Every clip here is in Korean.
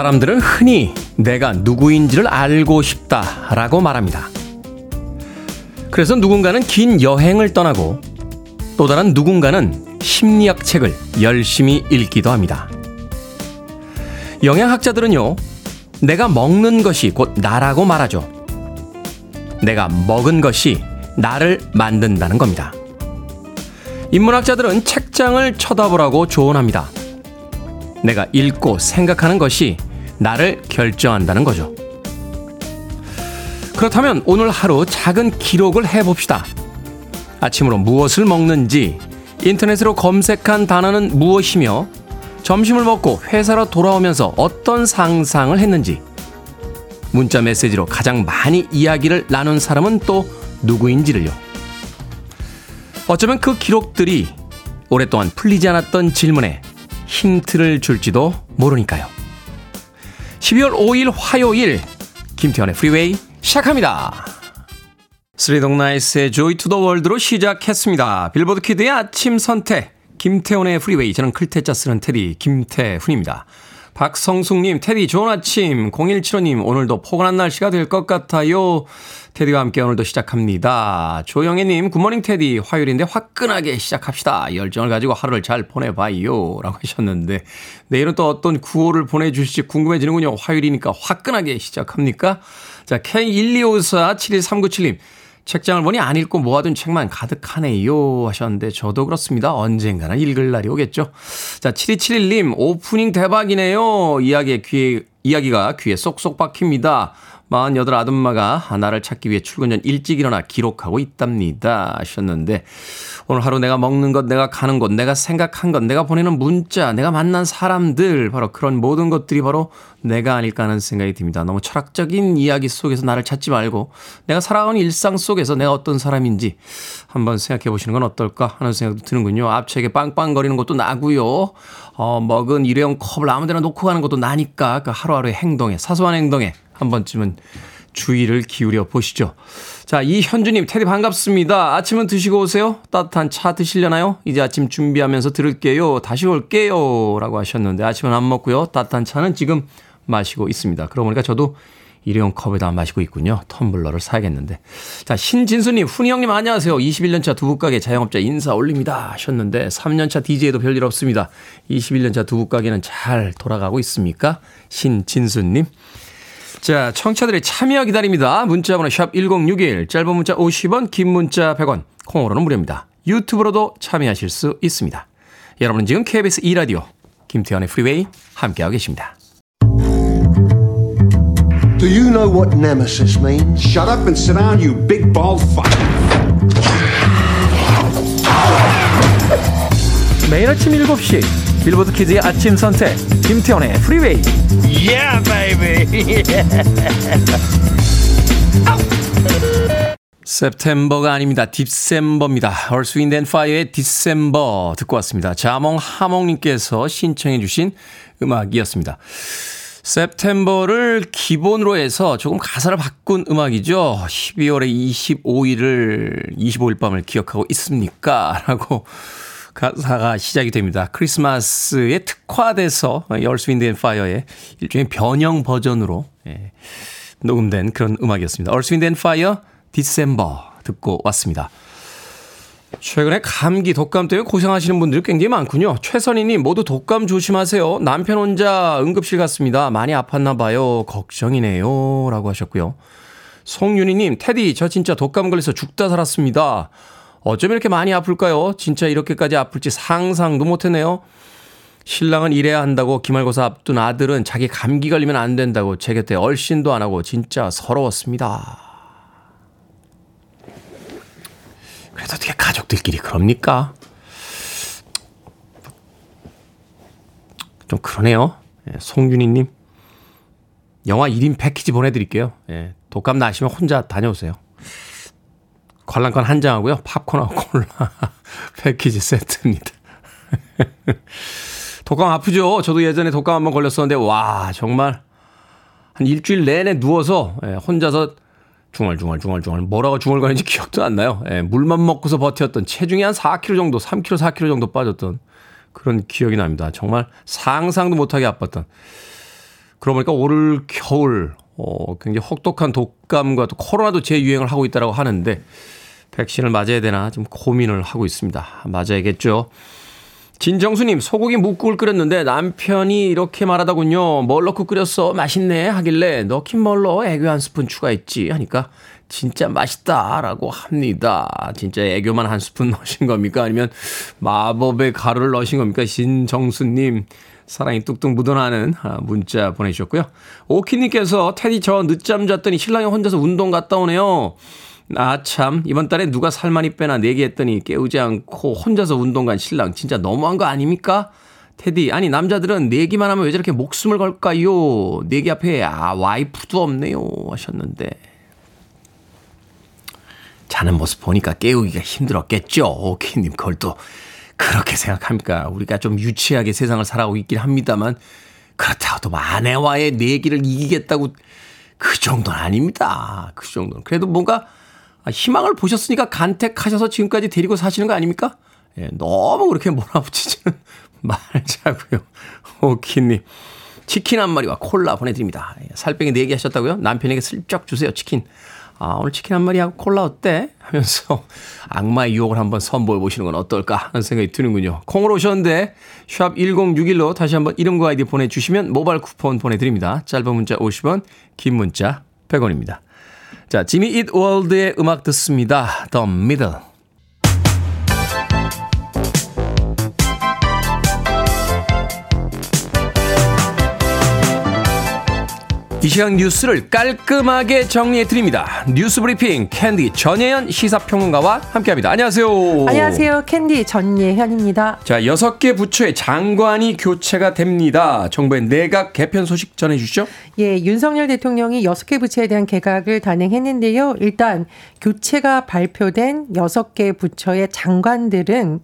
사람들은 흔히 내가 누구인지를 알고 싶다라고 말합니다. 그래서 누군가는 긴 여행을 떠나고 또 다른 누군가는 심리학 책을 열심히 읽기도 합니다. 영양학자들은요, 내가 먹는 것이 곧 나라고 말하죠. 내가 먹은 것이 나를 만든다는 겁니다. 인문학자들은 책장을 쳐다보라고 조언합니다. 내가 읽고 생각하는 것이 나를 결정한다는 거죠. 그렇다면 오늘 하루 작은 기록을 해봅시다. 아침으로 무엇을 먹는지, 인터넷으로 검색한 단어는 무엇이며, 점심을 먹고 회사로 돌아오면서 어떤 상상을 했는지, 문자 메시지로 가장 많이 이야기를 나눈 사람은 또 누구인지를요. 어쩌면 그 기록들이 오랫동안 풀리지 않았던 질문에 힌트를 줄지도 모르니까요. 12월 5일 화요일 김태훈의 프리웨이 시작합니다. 스리동나이스의 조이 투 더 월드로 시작했습니다. Billboard Kid의 아침 선택 김태훈의 프리웨이 저는 클 태 자 쓰는 테디 김태훈입니다. 박성숙님, 테디 좋은 아침. 0175님, 오늘도 포근한 날씨가 될 것 같아요. 테디와 함께 오늘도 시작합니다. 조영애님, 굿모닝 테디. 화요일인데 화끈하게 시작합시다. 열정을 가지고 하루를 잘 보내봐요. 라고 하셨는데, 내일은 또 어떤 구호를 보내주실지 궁금해지는군요. 화요일이니까 화끈하게 시작합니까? 자, K125471397님. 책장을 보니 안 읽고 모아둔 책만 가득하네요 하셨는데 저도 그렇습니다. 언젠가는 읽을 날이 오겠죠. 자, 7271님 오프닝 대박이네요. 이야기에 귀에 이야기가 귀에 쏙쏙 박힙니다. 48 아줌마가 나를 찾기 위해 출근 전 일찍 일어나 기록하고 있답니다. 하셨는데, 오늘 하루 내가 먹는 것, 내가 가는 곳, 내가 생각한 것, 내가 보내는 문자, 내가 만난 사람들, 바로 그런 모든 것들이 바로 내가 아닐까 하는 생각이 듭니다. 너무 철학적인 이야기 속에서 나를 찾지 말고, 내가 살아가는 일상 속에서 내가 어떤 사람인지 한번 생각해 보시는 건 어떨까 하는 생각도 드는군요. 앞책에 빵빵거리는 것도 나고요. 어, 먹은 일회용 컵을 아무 데나 놓고 가는 것도 나니까 그 하루하루의 행동에, 사소한 행동에 한 번쯤은 주의를 기울여 보시죠. 자, 이현주님, 테디 반갑습니다. 아침은 드시고 오세요? 따뜻한 차 드시려나요? 이제 아침 준비하면서 들을게요. 다시 올게요. 라고 하셨는데, 아침은 안 먹고요. 따뜻한 차는 지금 마시고 있습니다. 그러고 보니까 저도 일회용 컵에다 마시고 있군요. 텀블러를 사야겠는데. 자, 신진수님, 훈이 형님 안녕하세요. 21년차 두부가게 자영업자 인사 올립니다. 하셨는데, 3년차 DJ도 별일 없습니다. 21년차 두부가게는 잘 돌아가고 있습니까? 신진수님. 자, 청취자들의 참여 기다립니다. 문자번호 샵 1061, 짧은 문자 50원, 긴 문자 100원, 콩으로는 무료입니다. 유튜브로도 참여하실 수 있습니다. 여러분은 지금 KBS 2라디오 김태현의 프리웨이 함께하고 계십니다. Do you know what nemesis means? Shut up and sit down, you big bald fuck. 매일 아침 7시 Billboard Kid의 아침 선택 김태훈의 프리웨이 Yeah, baby. September가 아닙니다. December입니다. And Fire의 December 듣고 왔습니다. 자몽 하몽님께서 신청해 주신 음악이었습니다. September를 기본으로 해서 조금 가사를 바꾼 음악이죠. 12월의 25일을 25일 밤을 기억하고 있습니까? 라고 가사가 시작이 됩니다. 크리스마스에 특화돼서 Earth, Wind and Fire의 일종의 변형 버전으로 예, 녹음된 그런 음악이었습니다. Earth, Wind and Fire, December 듣고 왔습니다. 최근에 감기, 독감 때문에 고생하시는 분들이 굉장히 많군요. 최선희님, 모두 독감 조심하세요. 남편 혼자 응급실 갔습니다. 많이 아팠나 봐요. 걱정이네요. 라고 하셨고요. 송윤희님, 테디, 저 진짜 독감 걸려서 죽다 살았습니다. 어쩜 이렇게 많이 아플까요? 진짜 이렇게까지 아플지 상상도 못했네요. 신랑은 일해야 한다고 기말고사 앞둔 아들은 자기 감기 걸리면 안 된다고 제 곁에 얼씬도 안 하고 진짜 서러웠습니다. 그래도 어떻게 가족들끼리 그럽니까? 좀 그러네요. 예, 송윤희님. 영화 1인 패키지 보내드릴게요. 예, 독감 나시면 혼자 다녀오세요. 관람권 한 장하고요. 팝콘하고 콜라 패키지 세트입니다. 독감 아프죠? 저도 예전에 독감 한번 걸렸었는데, 와, 정말 한 일주일 내내 누워서 예, 혼자서 중얼중얼중얼중얼 뭐라고 중얼거리는지 기억도 안 나요. 예, 물만 먹고서 버텼던 체중이 한 4kg 정도, 3kg, 4kg 정도 빠졌던 그런 기억이 납니다. 정말 상상도 못하게 아팠던 그러고 보니까 올 겨울 어, 굉장히 혹독한 독감과 또 코로나도 재유행을 하고 있다고 하는데 백신을 맞아야 되나 좀 고민을 하고 있습니다. 맞아야겠죠. 진정수님, 소고기 묵국을 끓였는데 남편이 이렇게 말하다군요. 뭘 넣고 끓였어? 맛있네? 하길래 넣긴 뭘 넣어? 애교 한 스푼 추가했지? 하니까 진짜 맛있다. 라고 합니다. 진짜 애교만 한 스푼 넣으신 겁니까? 아니면 마법의 가루를 넣으신 겁니까? 진정수님. 사랑이 뚝뚝 묻어나는 아, 문자 보내주셨고요. 오키님께서 테디 저 늦잠 잤더니 신랑이 혼자서 운동 갔다 오네요. 아, 참. 이번 달에 누가 살 많이 빼나 내기 했더니 깨우지 않고 혼자서 운동 간 신랑. 진짜 너무한 거 아닙니까? 테디, 아니, 남자들은 내기만 하면 왜 저렇게 목숨을 걸까요? 내기 앞에, 아, 와이프도 없네요. 하셨는데. 자는 모습 보니까 깨우기가 힘들었겠죠. 오케이님, 그걸 또 그렇게 생각합니까? 우리가 좀 유치하게 세상을 살아오고 있긴 합니다만, 그렇다고 또 아내와의 내기를 이기겠다고 그 정도는 아닙니다. 그 정도는. 그래도 뭔가 아, 희망을 보셨으니까 간택하셔서 지금까지 데리고 사시는 거 아닙니까? 예, 너무 그렇게 몰아붙이지는 말자고요. 오키님. 치킨 한 마리와 콜라 보내드립니다. 예, 살빼기 4개 하셨다고요? 남편에게 슬쩍 주세요, 치킨. 아, 오늘 치킨 한 마리하고 콜라 어때? 하면서 악마의 유혹을 한번 선보여 보시는 건 어떨까 하는 생각이 드는군요. 콩으로 오셨는데 샵 1061로 다시 한번 이름과 아이디 보내주시면 모바일 쿠폰 보내드립니다. 짧은 문자 50원, 긴 문자 100원입니다. 자, Jimmy Eat World의 음악 듣습니다. The Middle. 이 시간 뉴스를 깔끔하게 정리해 드립니다. 뉴스 브리핑 캔디 전예현 시사평론가와 함께합니다. 안녕하세요. 안녕하세요. 캔디 전예현입니다. 자, 여섯 개 부처의 장관이 교체가 됩니다. 정부의 내각 개편 소식 전해 주시죠. 예, 윤석열 대통령이 여섯 개 부처에 대한 개각을 단행했는데요. 일단 교체가 발표된 여섯 개 부처의 장관들은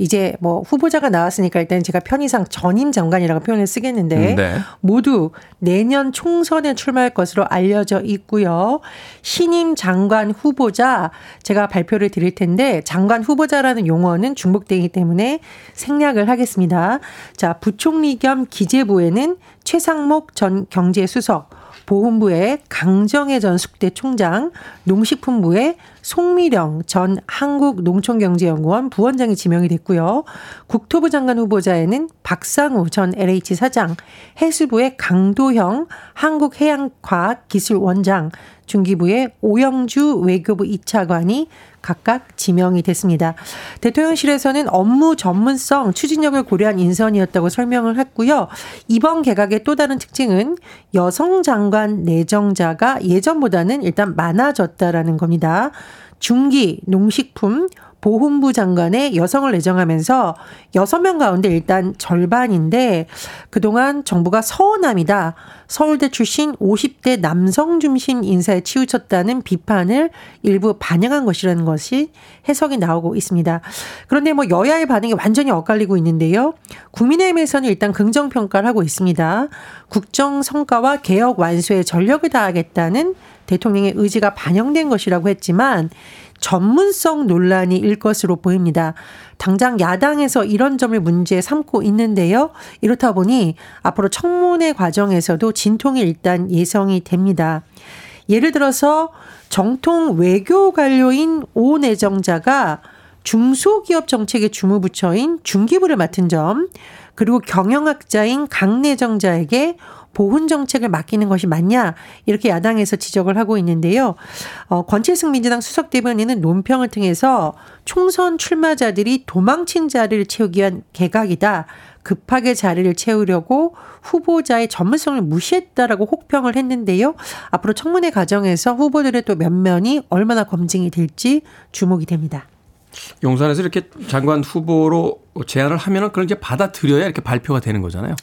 이제 뭐 후보자가 나왔으니까 일단 제가 편의상 전임 장관이라고 표현을 쓰겠는데 음, 네. 모두 내년 총선에 출마할 것으로 알려져 있고요. 신임 장관 후보자 제가 발표를 드릴 텐데 장관 후보자라는 용어는 중복되기 때문에 생략을 하겠습니다. 자, 부총리 겸 기재부에는 최상목 전 경제수석 보훈부의 강정혜 전 숙대 총장, 농식품부의 송미령 전 한국농촌경제연구원 부원장이 지명이 됐고요. 국토부 장관 후보자에는 박상우 전 LH 사장, 해수부의 강도형 한국해양과학기술원장, 중기부의 오영주 외교부 2차관이 각각 지명이 됐습니다. 대통령실에서는 업무 전문성 추진력을 고려한 인선이었다고 설명을 했고요. 이번 개각의 또 다른 특징은 여성 장관 내정자가 예전보다는 일단 많아졌다라는 겁니다. 중기, 농식품, 보훈부 장관에 여성을 내정하면서 여섯 명 가운데 일단 절반인데 그동안 정부가 서운함이다. 서울대 출신 50대 남성 중심 인사에 치우쳤다는 비판을 일부 반영한 것이라는 것이 해석이 나오고 있습니다. 그런데 뭐 여야의 반응이 완전히 엇갈리고 있는데요. 국민의힘에서는 일단 긍정 평가를 하고 있습니다. 국정 성과와 개혁 완수에 전력을 다하겠다는 대통령의 의지가 반영된 것이라고 했지만 전문성 논란이 일 것으로 보입니다. 당장 야당에서 이런 점을 문제 삼고 있는데요. 이렇다 보니 앞으로 청문회 과정에서도 진통이 일단 예상이 됩니다. 예를 들어서 정통 외교 관료인 오 내정자가 중소기업 정책의 주무부처인 중기부를 맡은 점, 그리고 경영학자인 강 내정자에게 보훈 정책을 맡기는 것이 맞냐 이렇게 야당에서 지적을 하고 있는데요. 어, 권채승 민주당 수석 대변인은 논평을 통해서 총선 출마자들이 도망친 자리를 채우기 위한 개각이다. 급하게 자리를 채우려고 후보자의 전문성을 무시했다라고 혹평을 했는데요. 앞으로 청문회 과정에서 후보들의 또 면면이 얼마나 검증이 될지 주목이 됩니다. 용산에서 이렇게 장관 후보로 제안을 하면은 그걸 이제 받아들여야 이렇게 발표가 되는 거잖아요.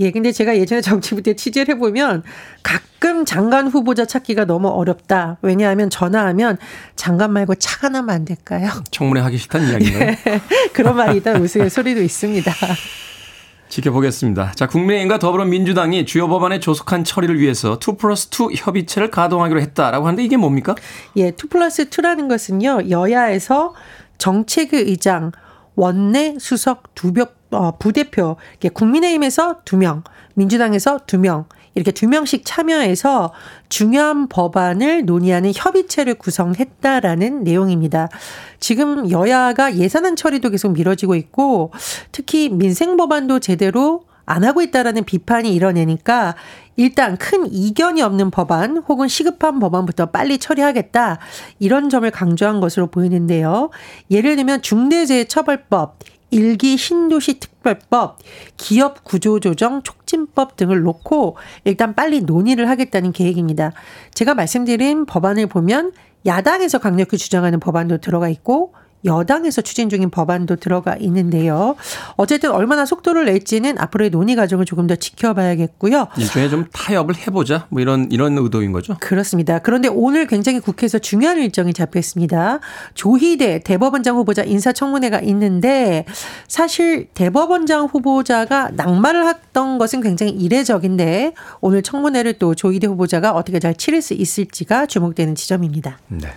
예, 근데 제가 예전에 정치부 때 취재를 해보면 가끔 장관 후보자 찾기가 너무 어렵다. 왜냐하면 전화하면 장관 말고 차가 나면 안 될까요? 청문회 하기 싫다는 이야기인가요? 예, 그런 말이 있다 우스갯 소리도 있습니다. 지켜보겠습니다. 자, 국민의힘과 더불어민주당이 주요 법안의 조속한 처리를 위해서 2 플러스 2 협의체를 가동하기로 했다라고 하는데 이게 뭡니까? 예, 2 플러스 2라는 것은요, 여야에서 정책의 의장, 원내 수석 두 벽, 어, 부대표, 국민의힘에서 두 명, 민주당에서 두 명, 이렇게 두 명씩 참여해서 중요한 법안을 논의하는 협의체를 구성했다라는 내용입니다. 지금 여야가 예산안 처리도 계속 미뤄지고 있고 특히 민생 법안도 제대로 안 하고 있다라는 비판이 일어내니까 일단 큰 이견이 없는 법안 혹은 시급한 법안부터 빨리 처리하겠다 이런 점을 강조한 것으로 보이는데요. 예를 들면 중대재해처벌법, 일기 신도시 특별법, 기업 구조조정 촉진법 등을 놓고 일단 빨리 논의를 하겠다는 계획입니다. 제가 말씀드린 법안을 보면 야당에서 강력히 주장하는 법안도 들어가 있고 여당에서 추진 중인 법안도 들어가 있는데요. 어쨌든 얼마나 속도를 낼지는 앞으로의 논의 과정을 조금 더 지켜봐야겠고요. 일종의 좀 타협을 해보자 뭐 이런 이런 의도인 거죠. 그렇습니다. 그런데 오늘 굉장히 국회에서 중요한 일정이 잡혔습니다. 조희대 대법원장 후보자 인사청문회가 있는데 사실 대법원장 후보자가 낙마를 했던 것은 굉장히 이례적인데 오늘 청문회를 또 조희대 후보자가 어떻게 잘 치를 수 있을지가 주목되는 지점입니다. 네.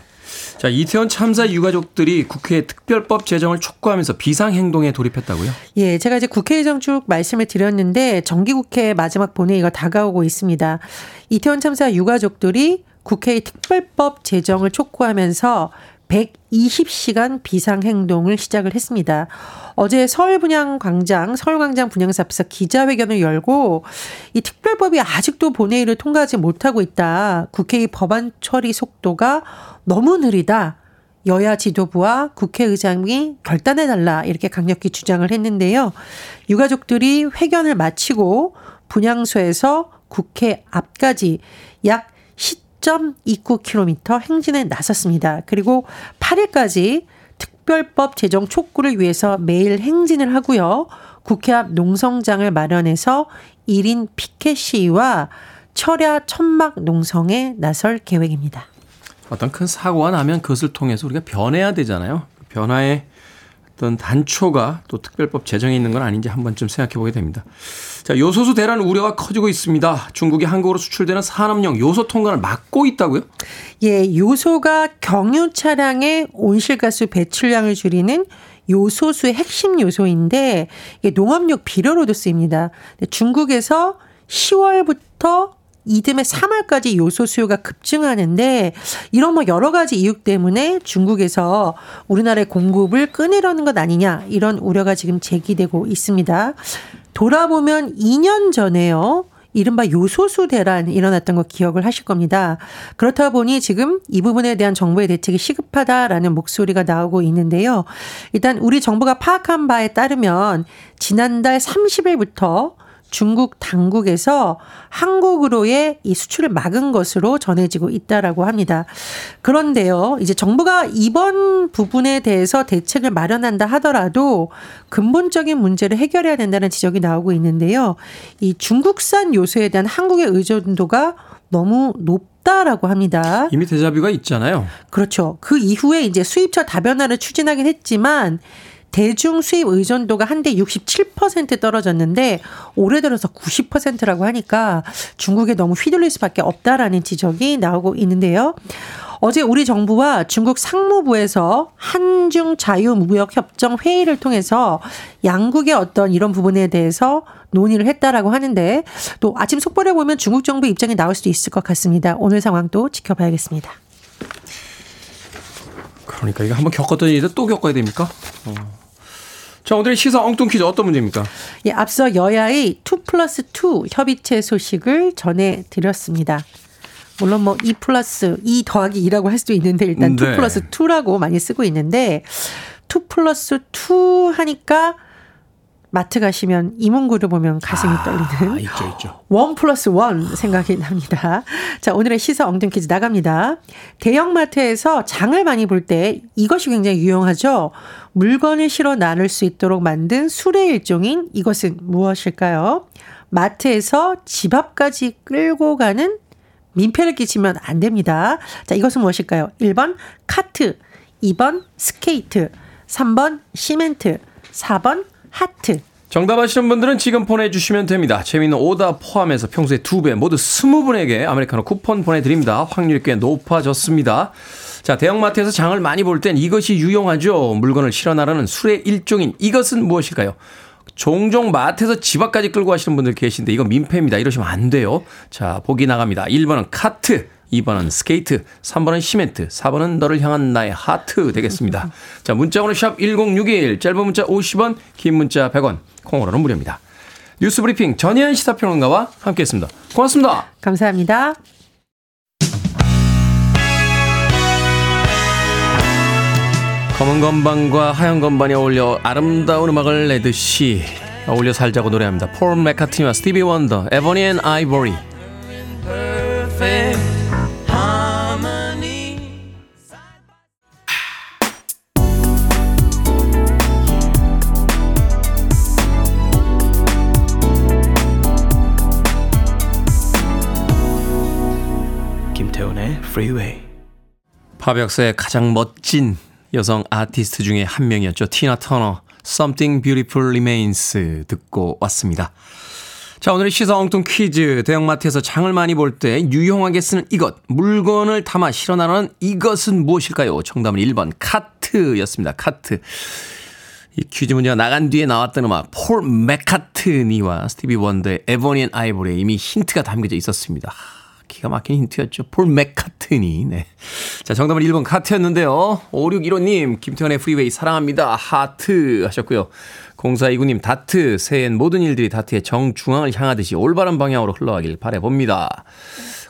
자, 이태원 참사 유가족들이 국회 특별법 제정을 촉구하면서 비상행동에 돌입했다고요? 예, 제가 이제 국회 예정 쭉 말씀을 드렸는데 정기국회 마지막 본회의가 다가오고 있습니다. 이태원 참사 유가족들이 국회의 특별법 제정을 촉구하면서 120시간 비상행동을 시작을 했습니다. 어제 서울분양광장, 서울광장 분양사 앞에서 기자회견을 열고 이 특별법이 아직도 본회의를 통과하지 못하고 있다. 국회의 법안 처리 속도가 너무 느리다. 여야 지도부와 국회의장이 결단해달라. 이렇게 강력히 주장을 했는데요. 유가족들이 회견을 마치고 분양소에서 국회 앞까지 약 10.29km 행진에 나섰습니다. 그리고 8일까지 특별법 제정 촉구를 위해서 매일 행진을 하고요. 국회 앞 농성장을 마련해서 1인 피켓 시위와 철야 천막 농성에 나설 계획입니다. 어떤 큰 사고가 나면 그것을 통해서 우리가 변해야 되잖아요. 변화의 어떤 단초가 또 특별법 제정에 있는 건 아닌지 한 번쯤 생각해 보게 됩니다. 자, 요소수 대란 우려가 커지고 있습니다. 중국이 한국으로 수출되는 산업용 요소 통관을 막고 있다고요? 예, 요소가 경유 차량의 온실가스 배출량을 줄이는 요소수의 핵심 요소인데 이게 농업용 비료로도 쓰입니다. 중국에서 10월부터 이듬해 3월까지 요소 수요가 급증하는데 이런 뭐 여러 가지 이유 때문에 중국에서 우리나라의 공급을 끊으려는 것 아니냐 이런 우려가 지금 제기되고 있습니다. 돌아보면 2년 전에요. 이른바 요소수 대란 일어났던 거 기억을 하실 겁니다. 그렇다 보니 지금 이 부분에 대한 정부의 대책이 시급하다라는 목소리가 나오고 있는데요. 일단 우리 정부가 파악한 바에 따르면 지난달 30일부터 중국 당국에서 한국으로의 이 수출을 막은 것으로 전해지고 있다라고 합니다. 그런데요, 이제 정부가 이번 부분에 대해서 대책을 마련한다 하더라도 근본적인 문제를 해결해야 된다는 지적이 나오고 있는데요. 이 중국산 요소에 대한 한국의 의존도가 너무 높 다라고 합니다. 이미 대자뷰가 있잖아요. 그렇죠. 그 이후에 이제 수입처 다변화를 추진하긴 했지만 대중 수입 의존도가 한대 67% 떨어졌는데 올해 들어서 90%라고 하니까 중국에 너무 휘둘릴 수밖에 없다라는 지적이 나오고 있는데요. 어제 우리 정부와 중국 상무부에서 한중 자유무역 협정 회의를 통해서 양국의 어떤 이런 부분에 대해서 논의를 했다라고 하는데 또 아침 속보를 보면 중국 정부 입장이 나올 수도 있을 것 같습니다. 오늘 상황도 지켜봐야겠습니다. 그러니까 이거 한번 겪었던 일을 또 겪어야 됩니까? 어. 자, 오늘의 시사 엉뚱 퀴즈 어떤 문제입니까? 예, 앞서 여야의 2 플러스 2 협의체 소식을 전해드렸습니다. 물론 뭐 2 플러스 2 더하기 2라고 할 수도 있는데 일단 네. 2 플러스 2라고 많이 쓰고 있는데 2 플러스 2 하니까 마트 가시면 이문구를 보면 가슴이 아, 떨리는 있죠, 있죠. 원 플러스 원 생각이 납니다. 자, 오늘의 시사 엉뚱 퀴즈 나갑니다. 대형마트에서 장을 많이 볼 때 이것이 굉장히 유용하죠. 물건을 실어 나눌 수 있도록 만든 수레 일종인 이것은 무엇일까요? 마트에서 집 앞까지 끌고 가는 민폐를 끼치면 안 됩니다. 자, 이것은 무엇일까요? 1번 카트, 2번 스케이트, 3번 시멘트, 4번 하트. 정답 아시는 분들은 지금 보내주시면 됩니다. 재미있는 오답 포함해서 평소에 두 배 모두 스무 분에게 아메리카노 쿠폰 보내드립니다. 확률이 꽤 높아졌습니다. 자, 대형마트에서 장을 많이 볼 땐 이것이 유용하죠. 물건을 실어 나르는 수레의 일종인 이것은 무엇일까요? 종종 마트에서 집 앞까지 끌고 가시는 분들 계신데 이거 민폐입니다. 이러시면 안 돼요. 자, 보기 나갑니다. 1번은 카트, 2번은 스케이트, 3번은 시멘트, 4번은 너를 향한 나의 하트 되겠습니다. 자, 문자번호 샵 1061, 짧은 문자 50원, 긴 문자 100원, 콩으로는 무료입니다. 뉴스 브리핑 전예현 시사평론가와 함께했습니다. 고맙습니다. 감사합니다. 검은 건반과 하얀 건반이 어울려 아름다운 음악을 내듯이 어울려 살자고 노래합니다. 폴 맥카트니와 스티비 원더, Ebony and Ivory. 김태훈의 프리웨이 팝 역사의 가장 멋진 여성 아티스트 중에 한 명이었죠. 티나 터너, Something Beautiful Remains 듣고 왔습니다. 자, 오늘의 시사 엉뚱 퀴즈. 대형마트에서 장을 많이 볼 때 유용하게 쓰는 이것, 물건을 담아 실어 나르는 이것은 무엇일까요? 정답은 1번 카트였습니다. 카트. 이 퀴즈 문제가 나간 뒤에 나왔던 음악 폴 맥카트니와 스티비 원더의 Ebony and Ivory에 이미 힌트가 담겨져 있었습니다. 기가 막힌 힌트였죠. 폴 맥카트니. 네. 자, 정답은 1번 카트였는데요. 5615님, 김태훈의 프리웨이 사랑합니다. 하트 하셨고요. 0429님, 다트. 새해엔 모든 일들이 다트의 정중앙을 향하듯이 올바른 방향으로 흘러가길 바래봅니다.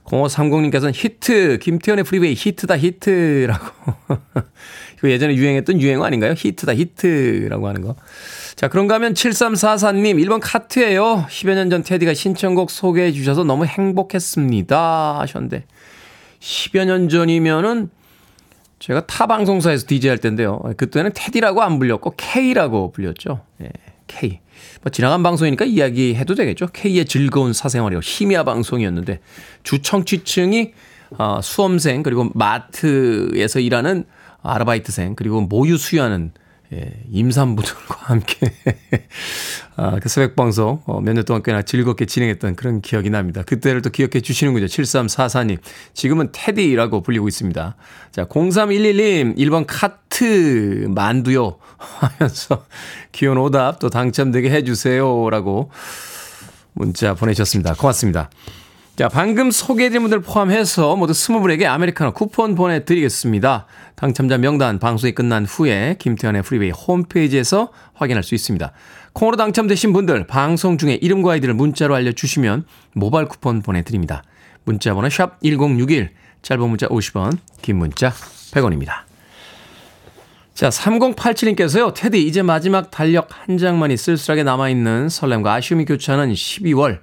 0530님께서는 히트, 김태훈의 프리웨이 히트다 히트라고. 그 예전에 유행했던 유행어 아닌가요? 히트다 히트라고 하는 거. 자, 그런가 하면 7344님 1번 카트예요. 10여 년 전 테디가 신청곡 소개해 주셔서 너무 행복했습니다. 하셨는데 10여 년 전이면은 제가 타 방송사에서 DJ 할 때인데요. 그때는 테디라고 안 불렸고 K라고 불렸죠. 예, K. 뭐 지나간 방송이니까 이야기해도 되겠죠. K의 즐거운 사생활이요. 심야 방송이었는데 주 청취층이 어, 수험생 그리고 마트에서 일하는 아르바이트생 그리고 모유 수유하는 예, 임산부들과 함께 아, 그 새벽 방송 어, 몇년 동안 꽤나 즐겁게 진행했던 그런 기억이 납니다. 그때를 또 기억해 주시는군요. 7344님. 지금은 테디라고 불리고 있습니다. 자, 0311님 1번 카트 만두요 하면서 귀여운 오답 또 당첨되게 해 주세요라고 문자 보내셨습니다. 고맙습니다. 자, 방금 소개해드린 분들 포함해서 모두 스무 분에게 아메리카노 쿠폰 보내드리겠습니다. 당첨자 명단 방송이 끝난 후에 김태훈의 프리웨이 홈페이지에서 확인할 수 있습니다. 콩으로 당첨되신 분들 방송 중에 이름과 아이디를 문자로 알려주시면 모바일 쿠폰 보내드립니다. 문자 번호 샵 1061, 짧은 문자 50원, 긴 문자 100원입니다. 자, 3087님께서요, 테디, 이제 마지막 달력 한 장만이 쓸쓸하게 남아있는 설렘과 아쉬움이 교차하는 12월.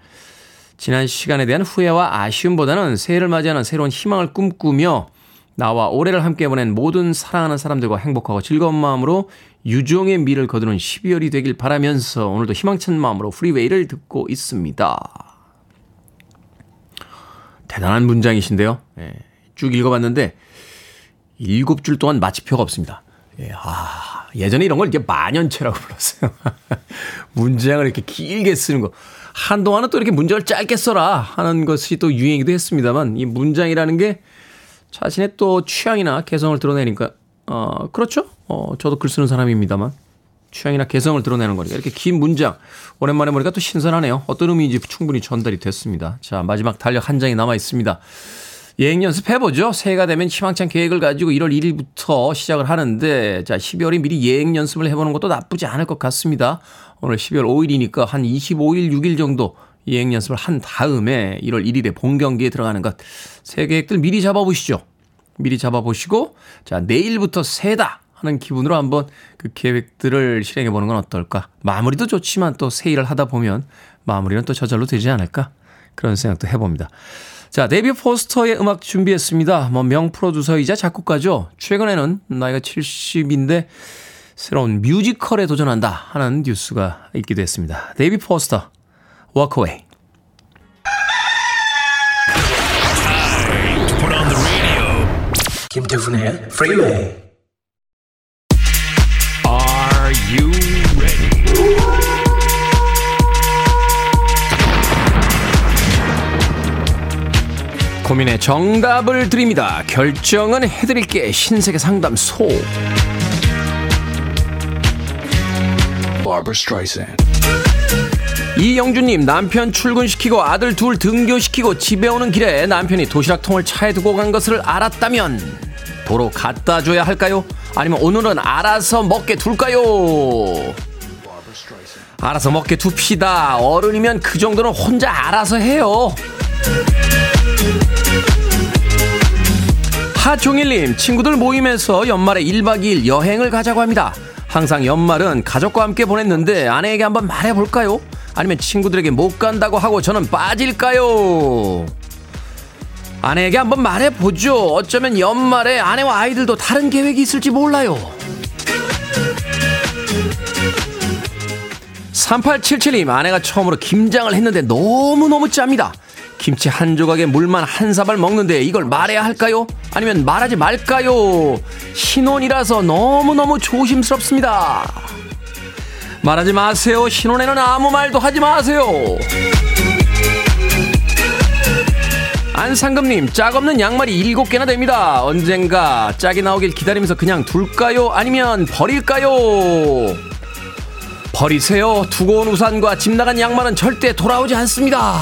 지난 시간에 대한 후회와 아쉬움보다는 새해를 맞이하는 새로운 희망을 꿈꾸며 나와 올해를 함께 보낸 모든 사랑하는 사람들과 행복하고 즐거운 마음으로 유종의 미를 거두는 12월이 되길 바라면서 오늘도 희망찬 마음으로 프리웨이를 듣고 있습니다. 대단한 문장이신데요. 예, 쭉 읽어봤는데 일곱 줄 동안 마치표가 없습니다. 예, 아, 예전에 이런 걸 이제 만연체라고 불렀어요. 문장을 이렇게 길게 쓰는 거. 한동안은 또 이렇게 문장을 짧게 써라 하는 것이 또 유행이기도 했습니다만 이 문장이라는 게 자신의 또 취향이나 개성을 드러내니까 어 그렇죠. 어 저도 글 쓰는 사람입니다만 취향이나 개성을 드러내는 거니까 이렇게 긴 문장 오랜만에 보니까 또 신선하네요. 어떤 의미인지 충분히 전달이 됐습니다. 자 마지막 달력 한 장이 남아 있습니다. 예행 연습해보죠. 새해가 되면 희망찬 계획을 가지고 1월 1일부터 시작을 하는데, 자, 12월에 미리 예행 연습을 해보는 것도 나쁘지 않을 것 같습니다. 오늘 12월 5일이니까 한 25일, 6일 정도 예행 연습을 한 다음에 1월 1일에 본 경기에 들어가는 것. 새 계획들 미리 잡아보시죠. 미리 잡아보시고, 자, 내일부터 새다! 하는 기분으로 한번 그 계획들을 실행해 보는 건 어떨까? 마무리도 좋지만 또 새 일을 하다 보면 마무리는 또 저절로 되지 않을까? 그런 생각도 해봅니다. 자, 데이비드 포스터의 음악 준비했습니다. 뭐 명 프로듀서이자 작곡가죠. 최근에는 나이가 70인데 새로운 뮤지컬에 도전한다 하는 뉴스가 있기도 했습니다. 데이비드 포스터, Walk Away. 김태훈의 Freeway. Are you 고민의 정답을 드립니다. 결정은 해드릴게 신세계 상담소. 이영주님 남편 출근시키고 아들 둘 등교시키고 집에 오는 길에 남편이 도시락통을 차에 두고 간 것을 알았다면 도로 갖다 줘야 할까요? 아니면 오늘은 알아서 먹게 둘까요? 알아서 먹게 둡시다. 어른이면 그 정도는 혼자 알아서 해요. 하종일님, 친구들 모임에서 연말에 1박 2일 여행을 가자고 합니다. 항상 연말은 가족과 함께 보냈는데 아내에게 한번 말해볼까요? 아니면 친구들에게 못 간다고 하고 저는 빠질까요? 아내에게 한번 말해보죠. 어쩌면 연말에 아내와 아이들도 다른 계획이 있을지 몰라요. 3877님, 아내가 처음으로 김장을 했는데 너무너무 짭니다. 김치 한 조각에 물만 한 사발 먹는데 이걸 말해야 할까요? 아니면 말하지 말까요? 신혼이라서 너무너무 조심스럽습니다. 말하지 마세요. 신혼에는 아무 말도 하지 마세요. 안상금님, 짝 없는 양말이 일곱 개나 됩니다. 언젠가 짝이 나오길 기다리면서 그냥 둘까요? 아니면 버릴까요? 버리세요. 두고 온 우산과 집 나간 양말은 절대 돌아오지 않습니다.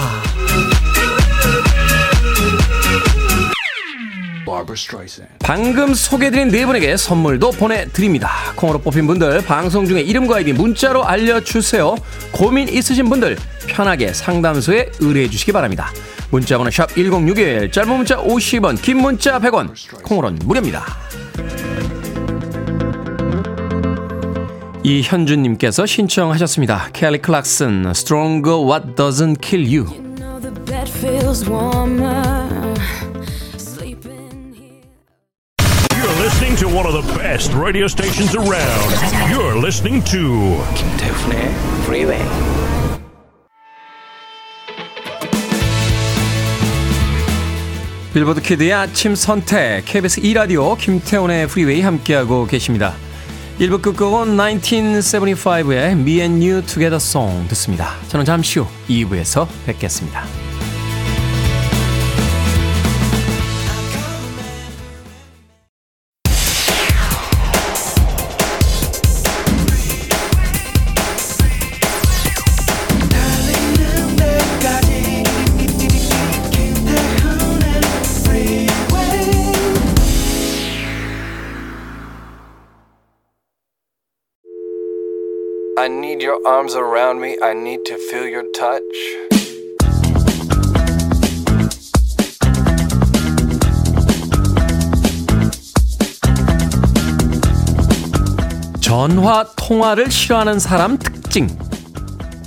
방금 소개해드린 네 분에게 선물도 보내드립니다. 콩으로 뽑힌 분들 방송 중에 이름과 아이디 문자로 알려주세요. 고민 있으신 분들 편하게 상담소에 의뢰해 주시기 바랍니다. 문자번호 샵 1061, 짧은 문자 50원, 긴 문자 100원, 콩으로는 무료입니다. 이현준님께서 신청하셨습니다. 켈리 클락슨, Stronger What Doesn't Kill You. One of the best radio stations around. You're listening to 김태훈의 Freeway. Billboard Kid의 아침 선택 KBS 2 라디오 김태훈의 프리웨이 함께하고 계십니다. 1부 끝곡은 1975의 Me and You Together Song 듣습니다. 저는 잠시 후 2부에서 뵙겠습니다. I need your arms around me. I need to feel your touch. 전화 통화를 싫어하는 사람 특징.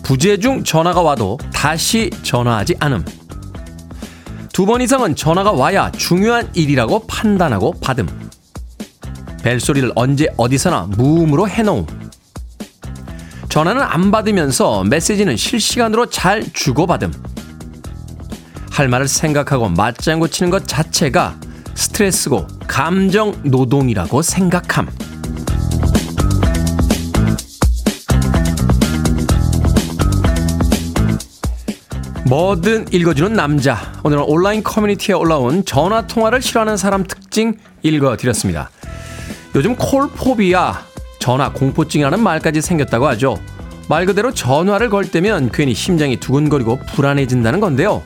부재 중 전화가 와도 다시 전화하지 않음. 두 번 이상은 전화가 와야 중요한 일이라고 판단하고 받음. 벨소리를 언제 어디서나 무음으로 해놓음. 전화는 안 받으면서 메시지는 실시간으로 잘 주고받음. 할 말을 생각하고 맞장구 치는 것 자체가 스트레스고 감정 노동이라고 생각함. 뭐든 읽어주는 남자. 오늘은 온라인 커뮤니티에 올라온 전화 통화를 싫어하는 사람 특징 읽어드렸습니다. 요즘 콜포비아, 전화 공포증이라는 말까지 생겼다고 하죠. 말 그대로 전화를 걸 때면 괜히 심장이 두근거리고 불안해진다는 건데요.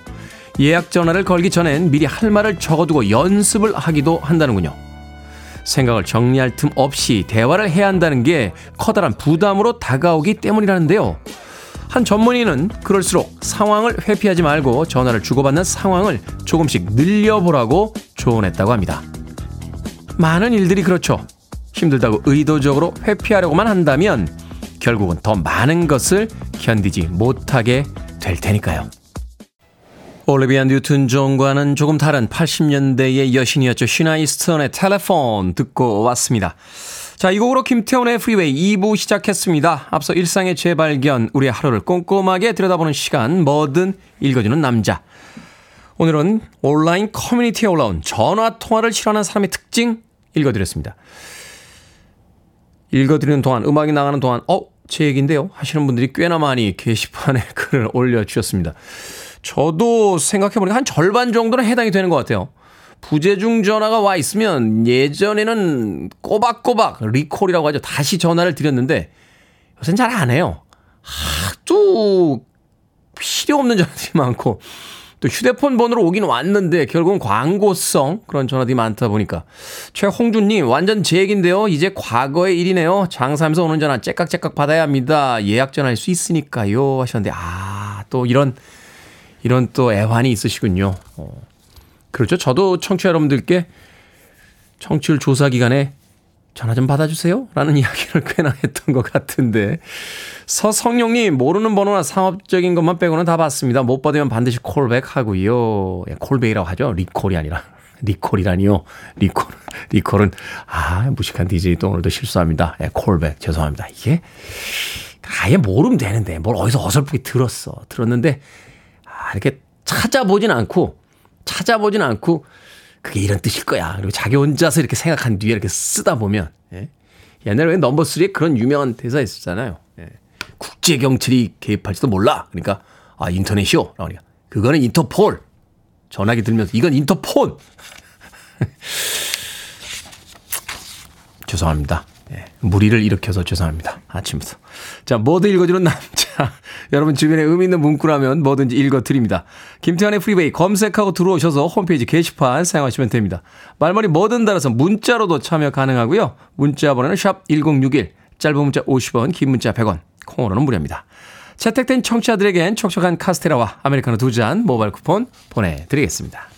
예약 전화를 걸기 전엔 미리 할 말을 적어두고 연습을 하기도 한다는군요. 생각을 정리할 틈 없이 대화를 해야 한다는 게 커다란 부담으로 다가오기 때문이라는데요. 한 전문의는 그럴수록 상황을 회피하지 말고 전화를 주고받는 상황을 조금씩 늘려보라고 조언했다고 합니다. 많은 일들이 그렇죠. 힘들다고 의도적으로 회피하려고만 한다면 결국은 더 많은 것을 견디지 못하게 될 테니까요. 올리비아 뉴튼 존과는 조금 다른 80년대의 여신이었죠. 시나 이스턴의 Telephone 듣고 왔습니다. 자, 이 곡으로 김태훈의 프리웨이 2부 시작했습니다. 앞서 일상의 재발견, 우리의 하루를 꼼꼼하게 들여다보는 시간, 뭐든 읽어주는 남자. 오늘은 온라인 커뮤니티에 올라온 전화 통화를 싫어하는 사람의 특징 읽어드렸습니다. 읽어드리는 동안, 음악이 나가는 동안, 어, 제 얘기인데요? 하시는 분들이 꽤나 많이 게시판에 글을 올려주셨습니다. 저도 생각해보니까 한 절반 정도는 해당이 되는 것 같아요. 부재중 전화가 와 있으면 예전에는 꼬박꼬박 리콜이라고 하죠. 다시 전화를 드렸는데 요새는 잘 안 해요. 하도 필요 없는 전화들이 많고 또 휴대폰 번호로 오긴 왔는데 결국은 광고성 그런 전화들이 많다 보니까 최홍준님 완전 제 얘기인데요. 이제 과거의 일이네요. 장사하면서 오는 전화 째깍째깍 받아야 합니다. 예약 전화할 수 있으니까요 하셨는데 아 또 이런 이런 또 애환이 있으시군요. 어. 그렇죠. 저도 청취자 여러분들께 청취율 조사 기간에 전화 좀 받아주세요. 라는 이야기를 꽤나 했던 것 같은데. 서성용님, 모르는 번호나 상업적인 것만 빼고는 다 받습니다. 못 받으면 반드시 callback 하고요. 예, callback이라고 하죠. 리콜이 아니라. 리콜이라니요. 리콜, 리콜은, 아, 무식한 DJ 또 오늘도 실수합니다. 예, callback. 죄송합니다. 이게, 아예 모르면 되는데, 뭘 어디서 어설프게 들었어. 들었는데, 아, 이렇게 찾아보진 않고, 찾아보진 않고, 그게 이런 뜻일 거야. 그리고 자기 혼자서 이렇게 생각한 뒤에 이렇게 쓰다 보면, 예. 옛날에 왜 넘버 3에 그런 유명한 대사 있었잖아요. 예. 국제 경찰이 개입할지도 몰라. 그러니까, 아, 인터넷이요? 하니까, 그거는 인터폴. 전화기 들면서, 이건 인터폰! 죄송합니다. 예, 무리를 일으켜서 죄송합니다. 아침부터. 자, 뭐든 읽어주는 남자. 여러분 주변에 의미 있는 문구라면 뭐든지 읽어드립니다. 김태환의 프리베이 검색하고 들어오셔서 홈페이지 게시판 사용하시면 됩니다. 말머리 뭐든 달아서 문자로도 참여 가능하고요. 문자 번호는 샵 1061, 짧은 문자 50원, 긴 문자 100원, 콩으로는 무료입니다. 채택된 청취자들에겐 촉촉한 카스테라와 아메리카노 두 잔 모바일 쿠폰 보내드리겠습니다.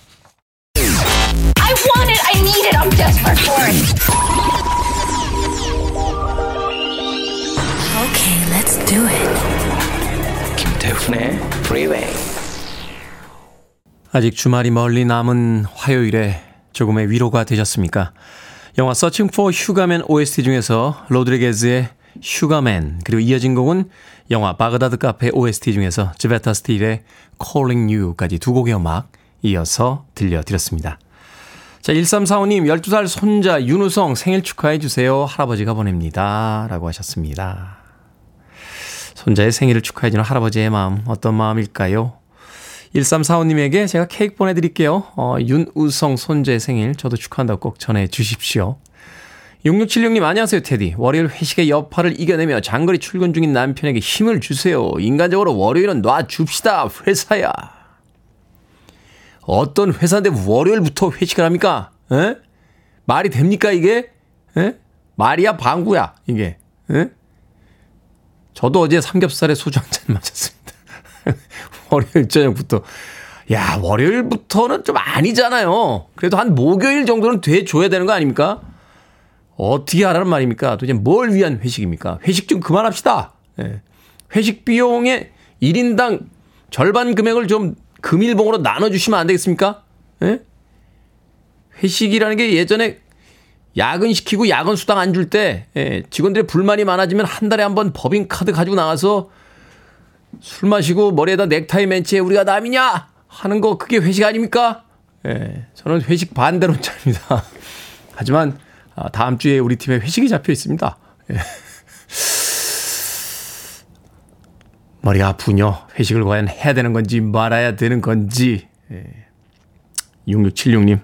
Okay, let's do it. 김태훈의 Freeway. 아직 주말이 멀리 남은 화요일에 조금의 위로가 되셨습니까? 영화 Searching for Sugar Man OST 중에서 로드리게즈의 Sugar Man 그리고 이어진 곡은 영화 바그다드 카페 OST 중에서 제베타 스틸의 Calling You까지 두 곡의 음악 이어서 들려드렸습니다. 자, 1345님, 12살 손자 윤우성 생일 축하해 주세요. 할아버지가 보냅니다. 라고 하셨습니다. 손자의 생일을 축하해주는 할아버지의 마음, 어떤 마음일까요? 1345님에게 제가 케이크 보내드릴게요. 어, 윤우성 손자의 생일 저도 축하한다고 꼭 전해주십시오. 6676님 안녕하세요 테디. 월요일 회식의 여파를 이겨내며 장거리 출근 중인 남편에게 힘을 주세요. 인간적으로 월요일은 놔줍시다. 회사야. 어떤 회사인데 월요일부터 회식을 합니까? 에? 말이 됩니까 이게? 에? 말이야 방구야 이게. 에? 저도 어제 삼겹살에 소주 한 잔 마셨습니다. 월요일 저녁부터. 야, 월요일부터는 좀 아니잖아요. 그래도 한 목요일 정도는 돼 줘야 되는 거 아닙니까? 어떻게 하라는 말입니까? 도대체 뭘 위한 회식입니까? 회식 좀 그만합시다. 예. 회식 비용의 1인당 절반 금액을 좀 금일봉으로 나눠주시면 안 되겠습니까? 예? 회식이라는 게 예전에 야근 시키고 야근 수당 안 줄때 예, 직원들의 불만이 많아지면 한 달에 한 번 법인카드 가지고 나와서 술 마시고 머리에다 넥타이 맨치에 우리가 남이냐 하는 거 그게 회식 아닙니까? 예, 저는 회식 반대론자입니다. 하지만 아, 다음 주에 우리 팀에 회식이 잡혀 있습니다. 예. 머리 아프군요. 회식을 과연 해야 되는 건지 말아야 되는 건지. 예. 6676님.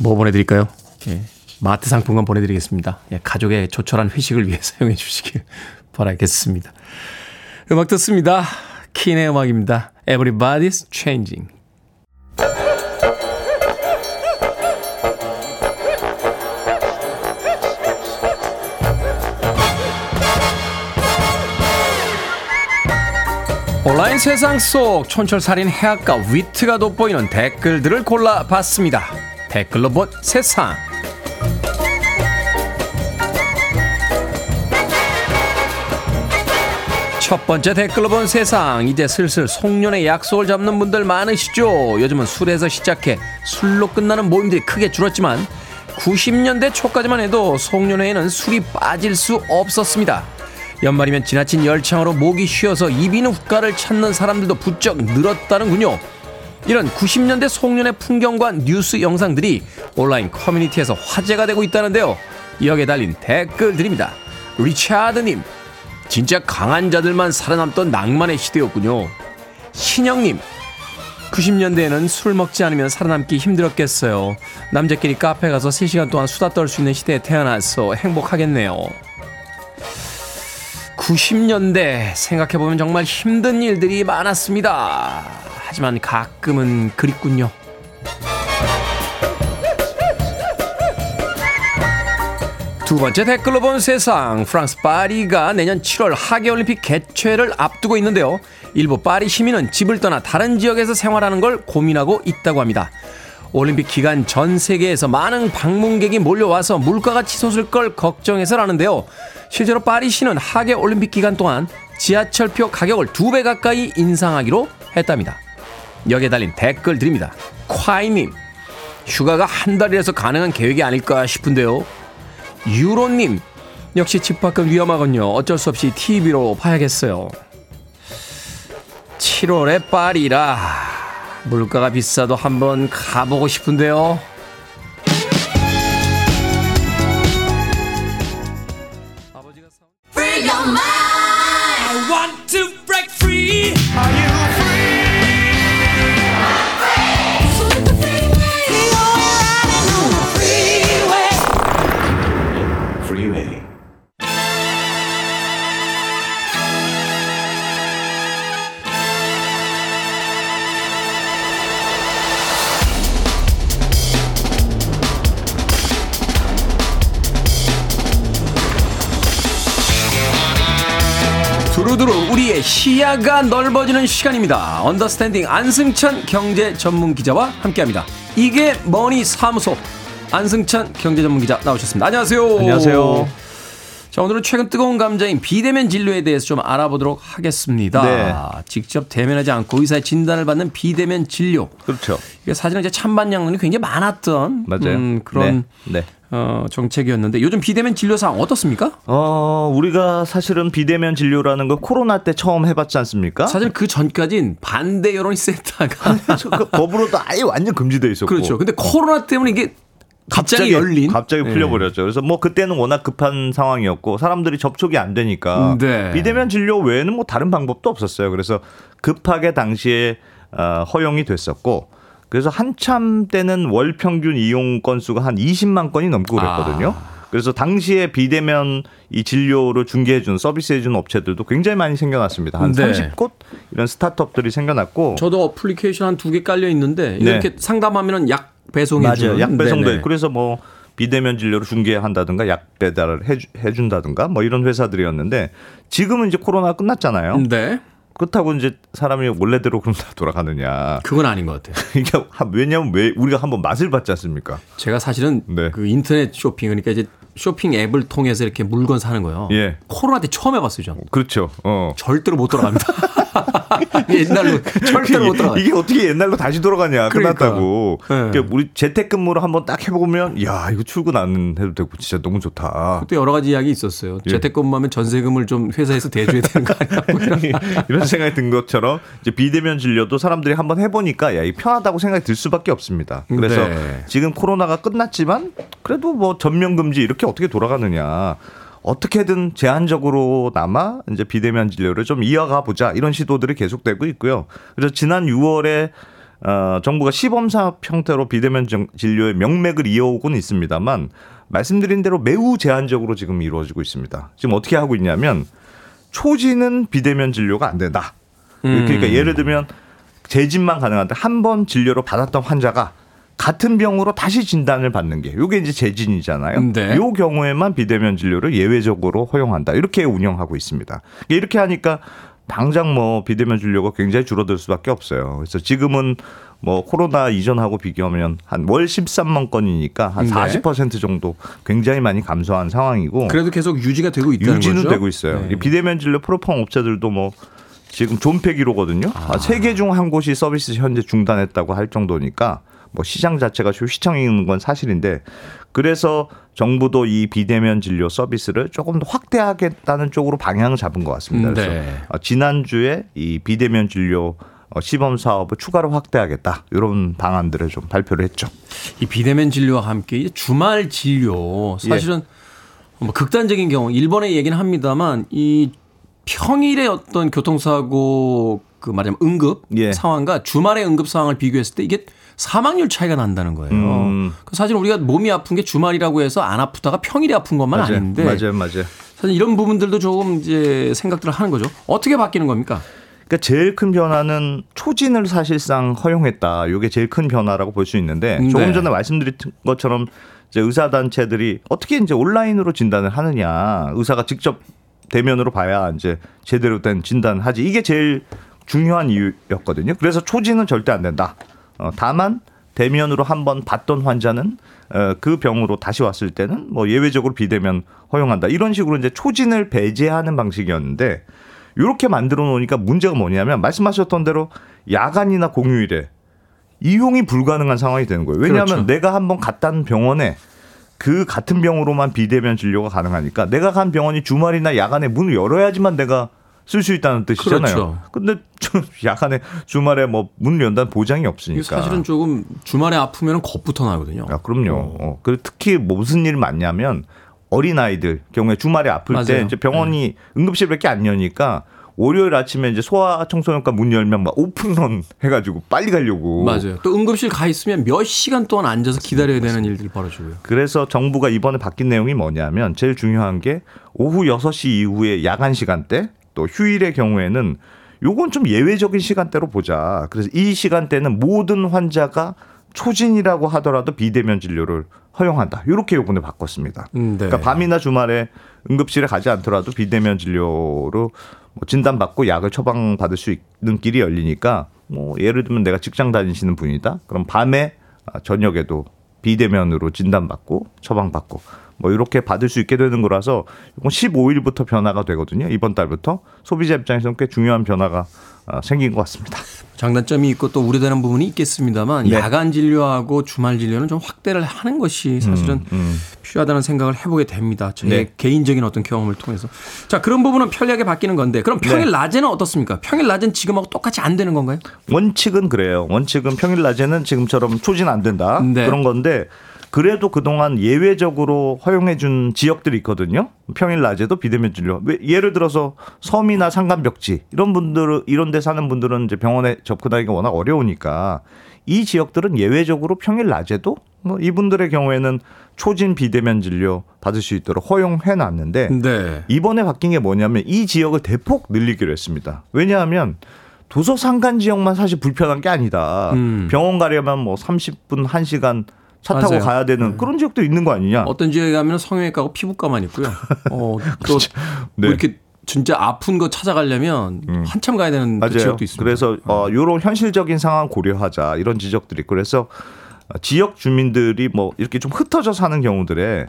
뭐 보내드릴까요? 예. 마트 상품권 보내드리겠습니다. 예. 가족의 조촐한 회식을 위해 사용해 주시길 바라겠습니다. 음악 듣습니다. 킨의 음악입니다. Everybody's changing. 온라인 세상 속 촌철살인 해악과 위트가 돋보이는 댓글들을 골라봤습니다. 댓글로 본 세상. 첫 번째 댓글로 본 세상. 이제 슬슬 송년회 약속을 잡는 분들 많으시죠? 요즘은 술에서 시작해 술로 끝나는 모임들이 크게 줄었지만 90년대 초까지만 해도 송년회에는 술이 빠질 수 없었습니다. 연말이면 지나친 열창으로 목이 쉬어서 이비는 후가를 찾는 사람들도 부쩍 늘었다는군요. 이런 90년대 송년회 풍경과 뉴스 영상들이 온라인 커뮤니티에서 화제가 되고 있다는데요. 여기에 달린 댓글들입니다. 리차드님, 진짜 강한 자들만 살아남던 낭만의 시대였군요. 신영님, 90년대에는 술 먹지 않으면 살아남기 힘들었겠어요. 남자끼리 카페 가서 3시간 동안 수다 떨 수 있는 시대에 태어나서 행복하겠네요. 90년대 생각해보면 정말 힘든 일들이 많았습니다. 하지만 가끔은 그립군요. 두 번째 댓글로 본 세상. 프랑스 파리가 내년 7월 하계올림픽 개최를 앞두고 있는데요. 일부 파리 시민은 집을 떠나 다른 지역에서 생활하는 걸 고민하고 있다고 합니다. 올림픽 기간 전 세계에서 많은 방문객이 몰려와서 물가가 치솟을 걸 걱정해서라는데요. 실제로 파리시는 하계 올림픽 기간 동안 지하철표 가격을 두 배 가까이 인상하기로 했답니다. 여기에 달린 댓글 드립니다. 콰이님, 휴가가 한 달이라서 가능한 계획이 아닐까 싶은데요. 유로님, 역시 집 밖은 위험하군요. 어쩔 수 없이 TV로 봐야겠어요. 7월에 파리라 물가가 비싸도 한번 가보고 싶은데요. Freeway. 시야가 넓어지는 시간입니다. Understanding 안승찬 경제 전문 기자와 함께합니다. 이게 머니 사무소 안승찬 경제 전문 기자 나오셨습니다. 안녕하세요. 안녕하세요. 자, 오늘은 최근 뜨거운 감자인 비대면 진료에 대해서 좀 알아보도록 하겠습니다. 네. 직접 대면하지 않고 의사의 진단을 받는 비대면 진료. 그렇죠. 이게 사실은 이제 찬반 양론이 굉장히 많았던. 음, 그런 네. 네. 어, 정책이었는데 요즘 비대면 진료 상황 어떻습니까? 어, 우리가 사실은 비대면 진료라는 거 코로나 때 처음 해봤지 않습니까? 사실 그 전까진 반대 여론이 셌다가 그 법으로도 아예 완전 금지돼 있었고. 그렇죠. 근데 코로나 때문에 이게 갑자기, 열린 갑자기 네. 풀려버렸죠. 그래서 뭐 그때는 워낙 급한 상황이었고 사람들이 접촉이 안 되니까 네. 비대면 진료 외에는 뭐 다른 방법도 없었어요. 그래서 급하게 당시에 어, 허용이 됐었고 그래서 한참 때는 월 평균 이용 건수가 한 20만 건이 넘고 그랬거든요. 아. 그래서 당시에 비대면 이 진료를 중개해준 서비스해준 업체들도 굉장히 많이 생겨났습니다. 한 네. 30곳 이런 스타트업들이 생겨났고 저도 어플리케이션 한 두 개 깔려 있는데 네. 이렇게 상담하면은 약 배송해 맞아요. 주는 약 배송도. 있고 그래서 뭐 비대면 진료를 중개한다든가 약 배달을 해준다든가 뭐 이런 회사들이었는데 지금은 이제 코로나 끝났잖아요. 네. 그렇다고 이제 사람이 원래대로 그럼 다 돌아가느냐. 그건 아닌 것 같아요. 이게 한- 왜냐하면 왜 우리가 한번 맛을 봤지 않습니까? 제가 사실은 네. 그 인터넷 쇼핑 그러니까 이제 쇼핑 앱을 통해서 이렇게 물건 사는 거요. 예. 코로나 때 처음 해봤어요, 전. 그렇죠. 어. 절대로 못 돌아갑니다. 옛날로 절대로 못 돌아가. 이게 어떻게 옛날로 다시 돌아가냐 그러니까. 끝났다고. 네. 그러니까 우리 재택근무를 한번 딱 해보면 야 이거 출근 안 해도 되고 진짜 너무 좋다. 또 여러 가지 이야기 있었어요. 예. 재택근무하면 전세금을 좀 회사에서 대줘야 되는 거 아니야? 뭐 이런. 이런 생각이 든 것처럼 이제 비대면 진료도 사람들이 한번 해보니까 야, 이 편하다고 생각이 들 수밖에 없습니다. 그래서 네. 지금 코로나가 끝났지만 그래도 뭐 전면 금지 이렇게 어떻게 돌아가느냐. 어떻게든 제한적으로나마 이제 비대면 진료를 좀 이어가 보자 이런 시도들이 계속되고 있고요. 그래서 지난 6월에 어, 정부가 시범 사업 형태로 비대면 정- 진료의 명맥을 이어오고는 있습니다만 말씀드린 대로 매우 제한적으로 지금 이루어지고 있습니다. 지금 어떻게 하고 있냐면 초지는 비대면 진료가 안 된다. 음. 그러니까 예를 들면 재진만 가능한데 한 번 진료를 받았던 환자가 같은 병으로 다시 진단을 받는 게 이게 이제 재진이잖아요. 네. 요 경우에만 비대면 진료를 예외적으로 허용한다. 이렇게 운영하고 있습니다. 이렇게 하니까 당장 뭐 비대면 진료가 굉장히 줄어들 수밖에 없어요. 그래서 지금은 뭐 코로나 이전하고 비교하면 한 월 13만 건이니까 한 네. 40% 정도 굉장히 많이 감소한 상황이고 그래도 계속 유지가 되고 있다는 유지는 거죠. 되고 있어요. 네. 이 비대면 진료 프로펑 업체들도 뭐 지금 존폐 기로거든요. 아, 세개 중 한 곳이 서비스 현재 중단했다고 할 정도니까 뭐 시장 자체가 좀 휘청이는 건 사실인데 그래서 정부도 이 비대면 진료 서비스를 조금 더 확대하겠다는 쪽으로 방향을 잡은 것 같습니다. 그래서 네. 어, 지난주에 이 비대면 진료 어, 시범 사업을 추가로 확대하겠다 이런 방안들을 좀 발표를 했죠. 이 비대면 진료와 함께 이 주말 진료 사실은 예. 뭐 극단적인 경우 일본의 얘기는 합니다만 이 평일의 어떤 교통사고 그 말하자면 응급 예. 상황과 주말의 응급 상황을 비교했을 때 이게 사망률 차이가 난다는 거예요. 음. 그 사실 우리가 몸이 아픈 게 주말이라고 해서 안 아프다가 평일에 아픈 것만 맞아요. 아닌데 맞아요, 맞아요. 사실 이런 부분들도 조금 이제 생각들을 하는 거죠. 어떻게 바뀌는 겁니까? 그러니까 제일 큰 변화는 초진을 사실상 허용했다. 이게 제일 큰 변화라고 볼 수 있는데 네. 조금 전에 말씀드린 것처럼 이제 의사 단체들이 어떻게 이제 온라인으로 진단을 하느냐, 의사가 직접 대면으로 봐야 이제 제대로 된 진단을 하지. 이게 제일 중요한 이유였거든요. 그래서 초진은 절대 안 된다. 어, 다만 대면으로 한 번 봤던 환자는 어, 그 병으로 다시 왔을 때는 뭐 예외적으로 비대면 허용한다. 이런 식으로 이제 초진을 배제하는 방식이었는데 이렇게 만들어 놓으니까 문제가 뭐냐면 말씀하셨던 대로 야간이나 공휴일에 이용이 불가능한 상황이 되는 거예요. 왜냐하면 그렇죠. 내가 한번 갔다는 병원에 그 같은 병으로만 비대면 진료가 가능하니까 내가 간 병원이 주말이나 야간에 문을 열어야지만 내가 쓸 수 있다는 뜻이잖아요. 그렇죠. 근데 좀 야간에 주말에 뭐 문을 연다는 보장이 없으니까. 사실은 조금 주말에 아프면 겁부터 나거든요. 아, 그럼요. 어. 그리고 특히 뭐 무슨 일이 많냐면 어린 아이들 경우에 주말에 아플 때 맞아요. 네. 이제 병원이 응급실밖에 안 여니까 월요일 아침에 이제 소아청소년과 문 열면 막 오픈런 해가지고 빨리 가려고. 맞아요. 또 응급실 가 있으면 몇 시간 동안 앉아서 기다려야 되는 일들이 벌어지고요. 그래서 정부가 이번에 바뀐 내용이 뭐냐면 제일 중요한 게 오후 6시 이후에 야간 시간대 또 휴일의 경우에는 요건 좀 예외적인 시간대로 보자. 그래서 이 시간대는 모든 환자가 초진이라고 하더라도 비대면 진료를 허용한다. 이렇게 요번에 바꿨습니다. 음, 네. 그러니까 밤이나 주말에 응급실에 가지 않더라도 비대면 진료로 뭐 진단받고 약을 처방받을 수 있는 길이 열리니까 뭐 예를 들면 내가 직장 다니시는 분이다. 그럼 밤에 아, 저녁에도 비대면으로 진단받고 처방받고 뭐 이렇게 받을 수 있게 되는 거라서 이건 15일부터 변화가 되거든요. 이번 달부터 소비자 입장에서는 꽤 중요한 변화가 아, 생긴 것 같습니다. 장단점이 있고 또 우려되는 부분이 있겠습니다만 네. 야간 진료하고 주말 진료는 좀 확대를 하는 것이 사실은 음, 필요하다는 생각을 해보게 됩니다. 제 네. 개인적인 어떤 경험을 통해서. 자 그런 부분은 편리하게 바뀌는 건데 그럼 평일 네. 낮에는 어떻습니까? 평일 낮은 지금하고 똑같이 안 되는 건가요? 원칙은 그래요. 원칙은 평일 낮에는 지금처럼 초진 안 된다. 네. 그런 건데 그래도 그동안 예외적으로 허용해 준 지역들이 있거든요. 평일 낮에도 비대면 진료. 왜- 예를 들어서 섬이나 산간벽지 이런 분들 이런 데 사는 분들은 이제 병원에 접근하기가 워낙 어려우니까 이 지역들은 예외적으로 평일 낮에도 뭐 이분들의 경우에는 초진 비대면 진료 받을 수 있도록 허용해 놨는데 네. 이번에 바뀐 게 뭐냐면 이 지역을 대폭 늘리기로 했습니다. 왜냐하면 도서 상간 지역만 사실 불편한 게 아니다. 음. 병원 가려면 뭐 30분, 1시간 차 타고 맞아요. 가야 되는 그런 지역도 있는 거 아니냐. 어떤 지역에 가면 성형외과고 피부과만 있고요. 어, 또 네. 뭐 이렇게 진짜 아픈 거 찾아가려면 한참 가야 되는 그 음. 지역도 있습니다. 그래서 어, 이런 현실적인 상황 고려하자 이런 지적들이 있고 그래서 어, 지역 주민들이 뭐 이렇게 좀 흩어져 사는 경우들에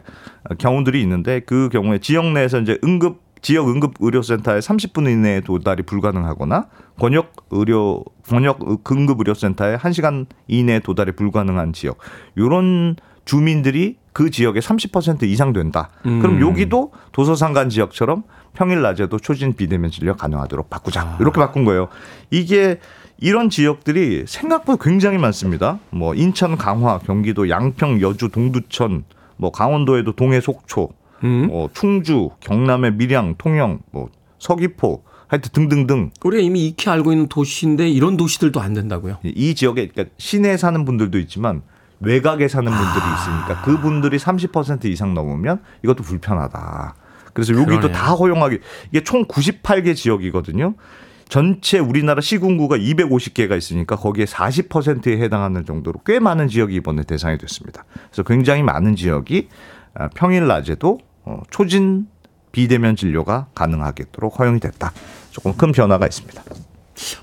어, 경우들이 있는데 그 경우에 지역 내에서 이제 응급 지역 응급 의료센터에 30분 이내에 도달이 불가능하거나 권역 의료 권역 응급 의료센터에 1시간 이내에 도달이 불가능한 지역 요런 주민들이 그 지역의 30% 이상 된다. 그럼 여기도 도서상간 지역처럼 평일 낮에도 초진 비대면 진료 가능하도록 바꾸자. 이렇게 바꾼 거예요. 이게 이런 지역들이 생각보다 굉장히 많습니다. 뭐 인천, 강화, 경기도, 양평, 여주, 동두천, 뭐 강원도에도 동해, 속초, 음. 뭐 충주, 경남의 밀양, 통영, 뭐 서귀포, 하여튼 등등등 우리가 이미 익히 알고 있는 도시인데 이런 도시들도 안 된다고요. 이 지역에 그러니까 시내에 사는 분들도 있지만 외곽에 사는 분들이 있으니까 그 분들이 30% 이상 넘으면 이것도 불편하다. 그래서 여기도 그러네요. 다 허용하기 이게 총 98개 지역이거든요. 전체 우리나라 시군구가 250개가 있으니까 거기에 40%에 해당하는 정도로 꽤 많은 지역이 이번에 대상이 됐습니다. 그래서 굉장히 많은 지역이 아, 평일 낮에도 어, 초진 비대면 진료가 가능하겠도록 허용이 됐다. 조금 큰 변화가 있습니다.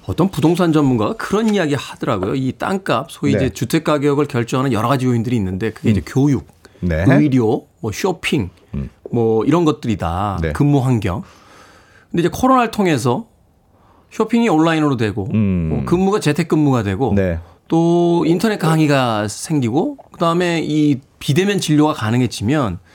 어떤 부동산 전문가가 그런 이야기 하더라고요. 이 땅값, 소위 네. 이제 주택 가격을 결정하는 여러 가지 요인들이 있는데 그게 이제 교육, 네. 의료, 뭐 쇼핑, 뭐 이런 것들이다. 네. 근무 환경. 근데 이제 코로나를 통해서 쇼핑이 온라인으로 되고 음. 뭐 근무가 재택근무가 되고 네. 또 인터넷 강의가 생기고 그다음에 이 비대면 진료가 가능해지면 이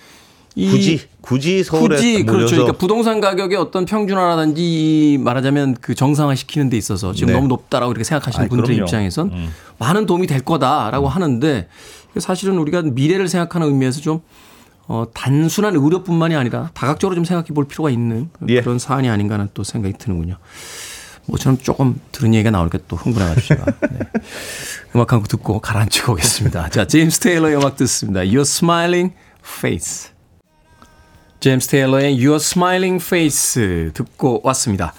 굳이 굳이 서울에 굳이 그렇죠. 몰려서 그러니까 부동산 가격의 어떤 평준화라든지 이 말하자면 그 정상화 시키는 데 있어서 지금 네. 너무 높다라고 이렇게 생각하시는 아이, 분들의 그럼요. 음. 입장에선 많은 도움이 될 거다라고 하는데 사실은 우리가 미래를 생각하는 의미에서 좀 어, 단순한 의료뿐만이 아니라 다각적으로 좀 생각해 볼 필요가 있는 예. 그런 사안이 아닌가 하는 또 생각이 드는군요. 뭐처럼 조금 들은 얘기가 나오니까 또 흥분해가지고 제가 네. 음악 한 곡 듣고 가라앉히고 오겠습니다. 자, 제임스 테일러의 음악 듣습니다. Your Smiling Face. 제임스 테일러의 Your Smiling Face 듣고 왔습니다.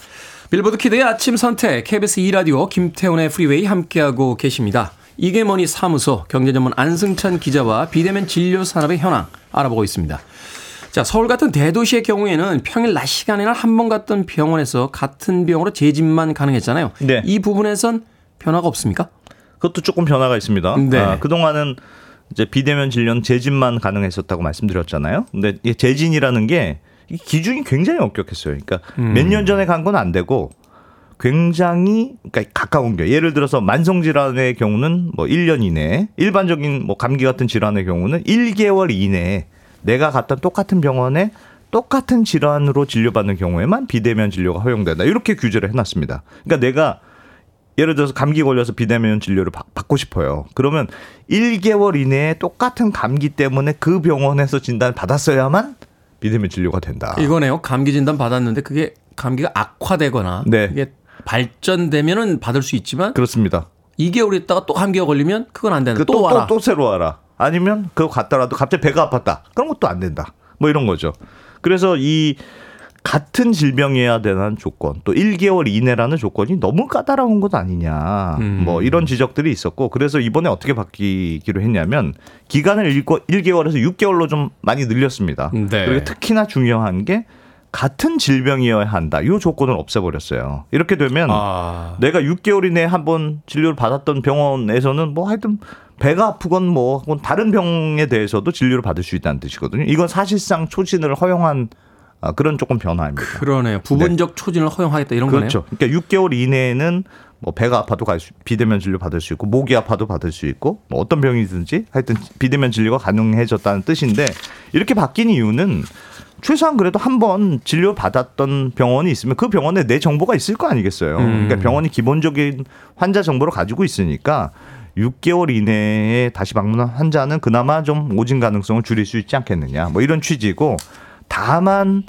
빌보드 Kid의 아침 선택 KBS 2라디오 김태훈의 Freeway 함께하고 계십니다. 이게 머니 사무소 경제전문 안승찬 기자와 비대면 진료 산업의 현황 알아보고 있습니다. 자, 서울 같은 대도시의 경우에는 평일 낮 시간에는 한번 갔던 병원에서 같은 병으로 재진만 가능했잖아요. 네. 이 부분에선 변화가 없습니까? 그것도 조금 변화가 있습니다. 네. 아, 그동안은 이제 비대면 진료는 재진만 가능했었다고 말씀드렸잖아요. 근데 이 재진이라는 게이 기준이 굉장히 엄격했어요. 그러니까 몇년 전에 간 건 안 되고 굉장히 그러니까 가까운 게 예를 들어서 만성 질환의 경우는 뭐 1년 이내, 일반적인 뭐 감기 같은 질환의 경우는 1개월 이내에 내가 갔던 똑같은 병원에 똑같은 질환으로 진료받는 경우에만 비대면 진료가 허용된다. 이렇게 규제를 해놨습니다. 그러니까 내가 예를 들어서 감기 걸려서 비대면 진료를 받- 받고 싶어요. 그러면 1개월 이내에 똑같은 감기 때문에 그 병원에서 진단을 받았어야만 비대면 진료가 된다. 이거네요. 감기 진단 받았는데 그게 감기가 악화되거나 네. 그게 발전되면은 받을 수 있지만 그렇습니다. 2개월 있다가 또 감기가 걸리면 그건 안 된다. 그 또, 또, 와라. 또, 또 새로 와라. 아니면 그거 갔더라도 갑자기 배가 아팠다. 그런 것도 안 된다. 뭐 이런 거죠. 그래서 이 같은 질병이어야 되는 조건, 또 1개월 이내라는 조건이 너무 까다로운 것 아니냐. 음. 뭐 이런 지적들이 있었고, 그래서 이번에 어떻게 바뀌기로 했냐면, 기간을 1개월에서 6개월로 좀 많이 늘렸습니다. 네. 그리고 특히나 중요한 게, 같은 질병이어야 한다. 이 조건을 없애버렸어요. 이렇게 되면, 아, 내가 6개월 이내에 한 번 진료를 받았던 병원에서는 뭐 하여튼 배가 아프건 뭐 다른 병에 대해서도 진료를 받을 수 있다는 뜻이거든요. 이건 사실상 초진을 허용한 아, 그런 조금 변화입니다. 그러네요. 부분적 초진을 허용하겠다 이런 거네요. 그렇죠. 그러니까 6개월 이내에는 뭐 배가 아파도 갈 수, 비대면 진료 받을 수 있고 목이 아파도 받을 수 있고 뭐 어떤 병이든지 하여튼 비대면 진료가 가능해졌다는 뜻인데 이렇게 바뀐 이유는 최소한 그래도 한 번 진료 받았던 병원이 있으면 그 병원에 내 정보가 있을 거 아니겠어요. 음. 그러니까 병원이 기본적인 환자 정보를 가지고 있으니까 6개월 이내에 다시 방문한 환자는 그나마 좀 오진 가능성을 줄일 수 있지 않겠느냐. 뭐 이런 취지고 다만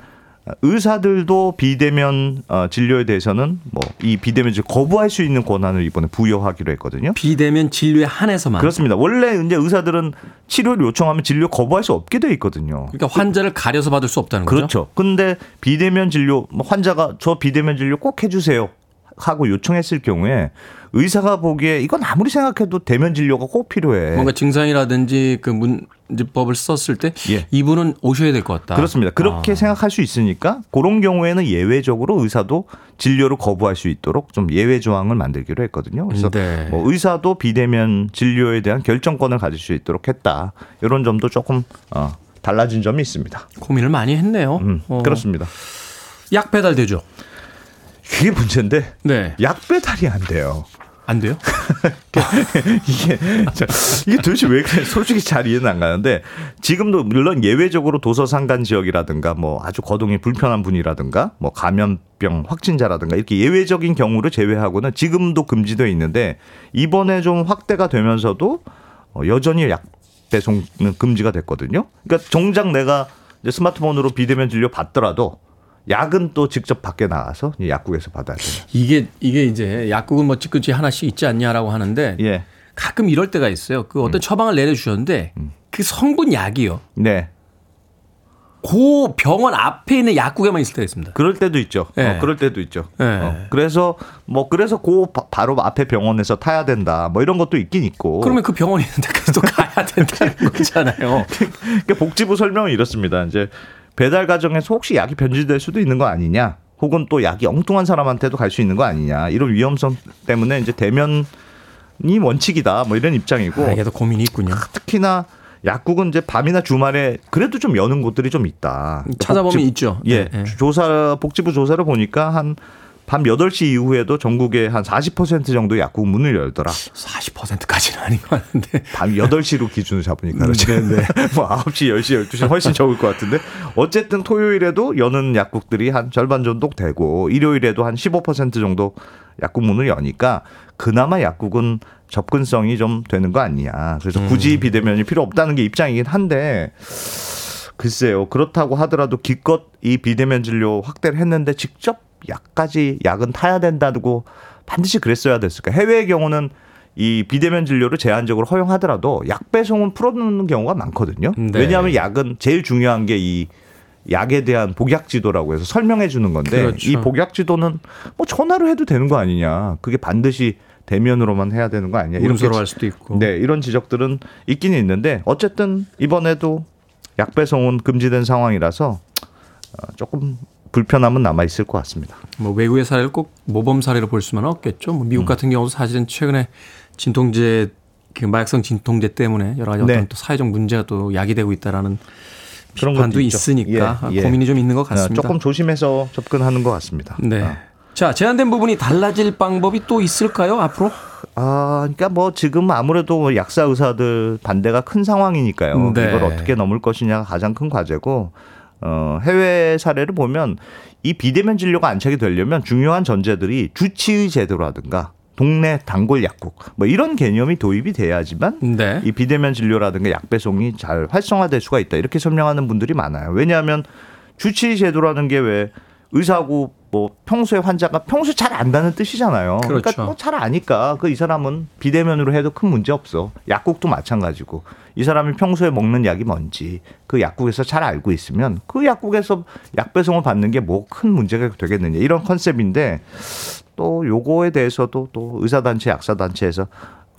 의사들도 비대면 어, 진료에 대해서는 뭐 이 비대면 진료 거부할 수 있는 권한을 이번에 부여하기로 했거든요. 비대면 진료에 한해서만. 그렇습니다. 원래 이제 의사들은 치료를 요청하면 진료 거부할 수 없게 돼 있거든요. 그러니까 환자를 가려서 받을 수 없다는 거죠. 그렇죠. 근데 비대면 진료 뭐 환자가 저 비대면 진료 꼭 해주세요 하고 요청했을 경우에 의사가 보기에 이건 아무리 생각해도 대면 진료가 꼭 필요해. 뭔가 증상이라든지 그 문제법을 썼을 때 예. 이분은 오셔야 될 것 같다. 그렇습니다. 그렇게 아. 생각할 수 있으니까 그런 경우에는 예외적으로 의사도 진료를 거부할 수 있도록 좀 예외 조항을 만들기로 했거든요. 그래서 네. 뭐 의사도 비대면 진료에 대한 결정권을 가질 수 있도록 했다. 이런 점도 조금 어, 달라진 점이 있습니다. 고민을 많이 했네요. 음, 어. 그렇습니다. 약 배달 되죠. 이게 문제인데 네. 약 배달이 안 돼요. 안 돼요? 이게 저, 이게 도대체 왜 그래? 솔직히 잘 이해는 안 가는데 지금도 물론 예외적으로 도서 상간 지역이라든가 뭐 아주 거동이 불편한 분이라든가 뭐 감염병 확진자라든가 이렇게 예외적인 경우를 제외하고는 지금도 금지되어 있는데 이번에 좀 확대가 되면서도 어, 여전히 약 배송은 금지가 됐거든요. 그러니까 정작 내가 스마트폰으로 비대면 진료 받더라도 약은 또 직접 밖에 나가서 이 약국에서 받아야 돼요. 이게 이게 이제 약국은 뭐 찌끄지 하나씩 있지 않냐라고 하는데 예. 가끔 이럴 때가 있어요. 그 어떤 처방을 내려주셨는데 그 성분 약이요. 네. 그 병원 앞에 있는 약국에만 있을 때가 있습니다. 그럴 때도 있죠. 네. 어, 그럴 때도 있죠. 네. 어, 그래서 뭐 그래서 그 바- 바로 앞에 병원에서 타야 된다. 뭐 이런 것도 있긴 있고. 그러면 그 병원에 있는데 계속 가야 된다는 거잖아요. 그러니까 복지부 설명은 이렇습니다. 이제 배달 과정에서 혹시 약이 변질될 수도 있는 거 아니냐? 혹은 또 약이 엉뚱한 사람한테도 갈 수 있는 거 아니냐? 이런 위험성 때문에 이제 대면이 원칙이다. 뭐 이런 입장이고. 아, 이게도 고민이 있군요. 특히나 약국은 이제 밤이나 주말에 그래도 좀 여는 곳들이 좀 있다. 찾아보면 복지- 있죠. 예. 네, 네. 조사 복지부 조사를 보니까 한 밤 8시 이후에도 전국에 한40% 정도 약국 문을 열더라. 40%까지는 아닌 것 같은데. 밤 8시로 기준을 잡으니까 음, 그렇죠. 뭐 9시, 10시, 12시 훨씬 적을 것 같은데 어쨌든 토요일에도 여는 약국들이 한 절반 정도 되고 일요일에도 한 15% 정도 약국 문을 여니까 그나마 약국은 접근성이 좀 되는 거 아니냐. 그래서 음. 굳이 비대면이 필요 없다는 게 입장이긴 한데 글쎄요. 그렇다고 하더라도 기껏 이 비대면 진료 확대를 했는데 직접 약까지 약은 타야 된다고 반드시 그랬어야 됐을까? 해외의 경우는 이 비대면 진료를 제한적으로 허용하더라도 약 배송은 풀어놓는 경우가 많거든요. 네. 왜냐하면 약은 제일 중요한 게 이 약에 대한 복약 지도라고 해서 설명해 주는 건데 그렇죠. 이 복약 지도는 뭐 전화로 해도 되는 거 아니냐. 그게 반드시 대면으로만 해야 되는 거 아니냐. 문서로 지- 할 수도 있고. 네, 이런 지적들은 있긴 있는데 어쨌든 이번에도 약 배송은 금지된 상황이라서 어, 조금 불편함은 남아 있을 것 같습니다. 뭐 외국의 사례를 꼭 모범 사례로 볼 수는 없겠죠. 뭐 음. 미국 같은 경우도 사실은 최근에 진통제 그 마약성 진통제 때문에 여러 가지 어떤 네. 또 사회적 문제가 또 야기되고 있다라는 그런 것도. 있으니까 예, 예. 고민이 좀 있는 것 어, 같습니다. 조금 조심해서 접근하는 것 같습니다. 네. 어. 자, 제한된 부분이 달라질 방법이 또 있을까요, 앞으로? 아, 그러니까 뭐 지금 아무래도 뭐 약사 의사들 반대가 큰 상황이니까요. 네. 이걸 어떻게 넘을 것이냐가 가장 큰 과제고 어, 해외 사례를 보면 이 비대면 진료가 안착이 되려면 중요한 전제들이 주치의 제도라든가 동네 단골 약국 뭐 이런 개념이 도입이 돼야지만 네. 이 비대면 진료라든가 약 배송이 잘 활성화될 수가 있다 이렇게 설명하는 분들이 많아요. 왜냐하면 주치의 제도라는 게 왜 의사고 뭐 평소에 환자가 평소에 잘 안다는 뜻이잖아요. 그렇죠. 그러니까 뭐 잘 아니까 그 이 사람은 비대면으로 해도 큰 문제 없어. 약국도 마찬가지고 이 사람이 평소에 먹는 약이 뭔지 그 약국에서 잘 알고 있으면 그 약국에서 약 배송을 받는 게 뭐 큰 문제가 되겠느냐 이런 컨셉인데 또 요거에 대해서도 또 의사단체 약사단체에서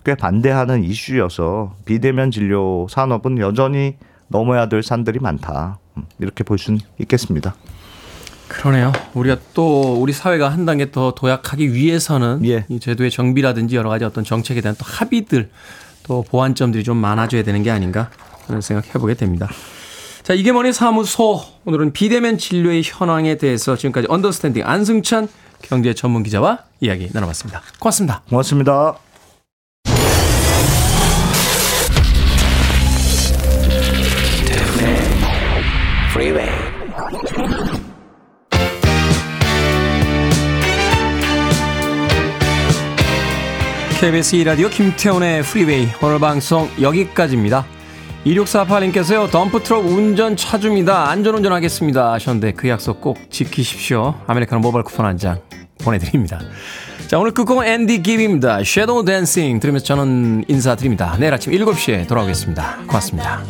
꽤 반대하는 이슈여서 비대면 진료 산업은 여전히 넘어야 될 산들이 많다 음, 이렇게 볼 수는 있겠습니다. 그러네요. 우리가 또 우리 사회가 한 단계 더 도약하기 위해서는 예. 이 제도의 정비라든지 여러 가지 어떤 정책에 대한 또 합의들 또 보완점들이 좀 많아져야 되는 게 아닌가 하는 생각 해 보게 됩니다. 자, 이게 뭐니 사무소. 오늘은 비대면 진료의 현황에 대해서 지금까지 언더스탠딩 안승찬 경제 전문 기자와 이야기 나눠봤습니다. 고맙습니다. 고맙습니다. Freeway. KBS 2라디오 김태훈의 Freeway 오늘 방송 여기까지입니다. 2648님께서요 덤프트럭 운전 차주입니다. 안전운전 하겠습니다 하셨는데 그 약속 꼭 지키십시오. 아메리카노 모바일 쿠폰 한 장 보내드립니다. 자 오늘 끝곡은 앤디 깁입니다. Shadow Dancing 들으면서 저는 인사드립니다. 내일 아침 7시에 돌아오겠습니다. 고맙습니다.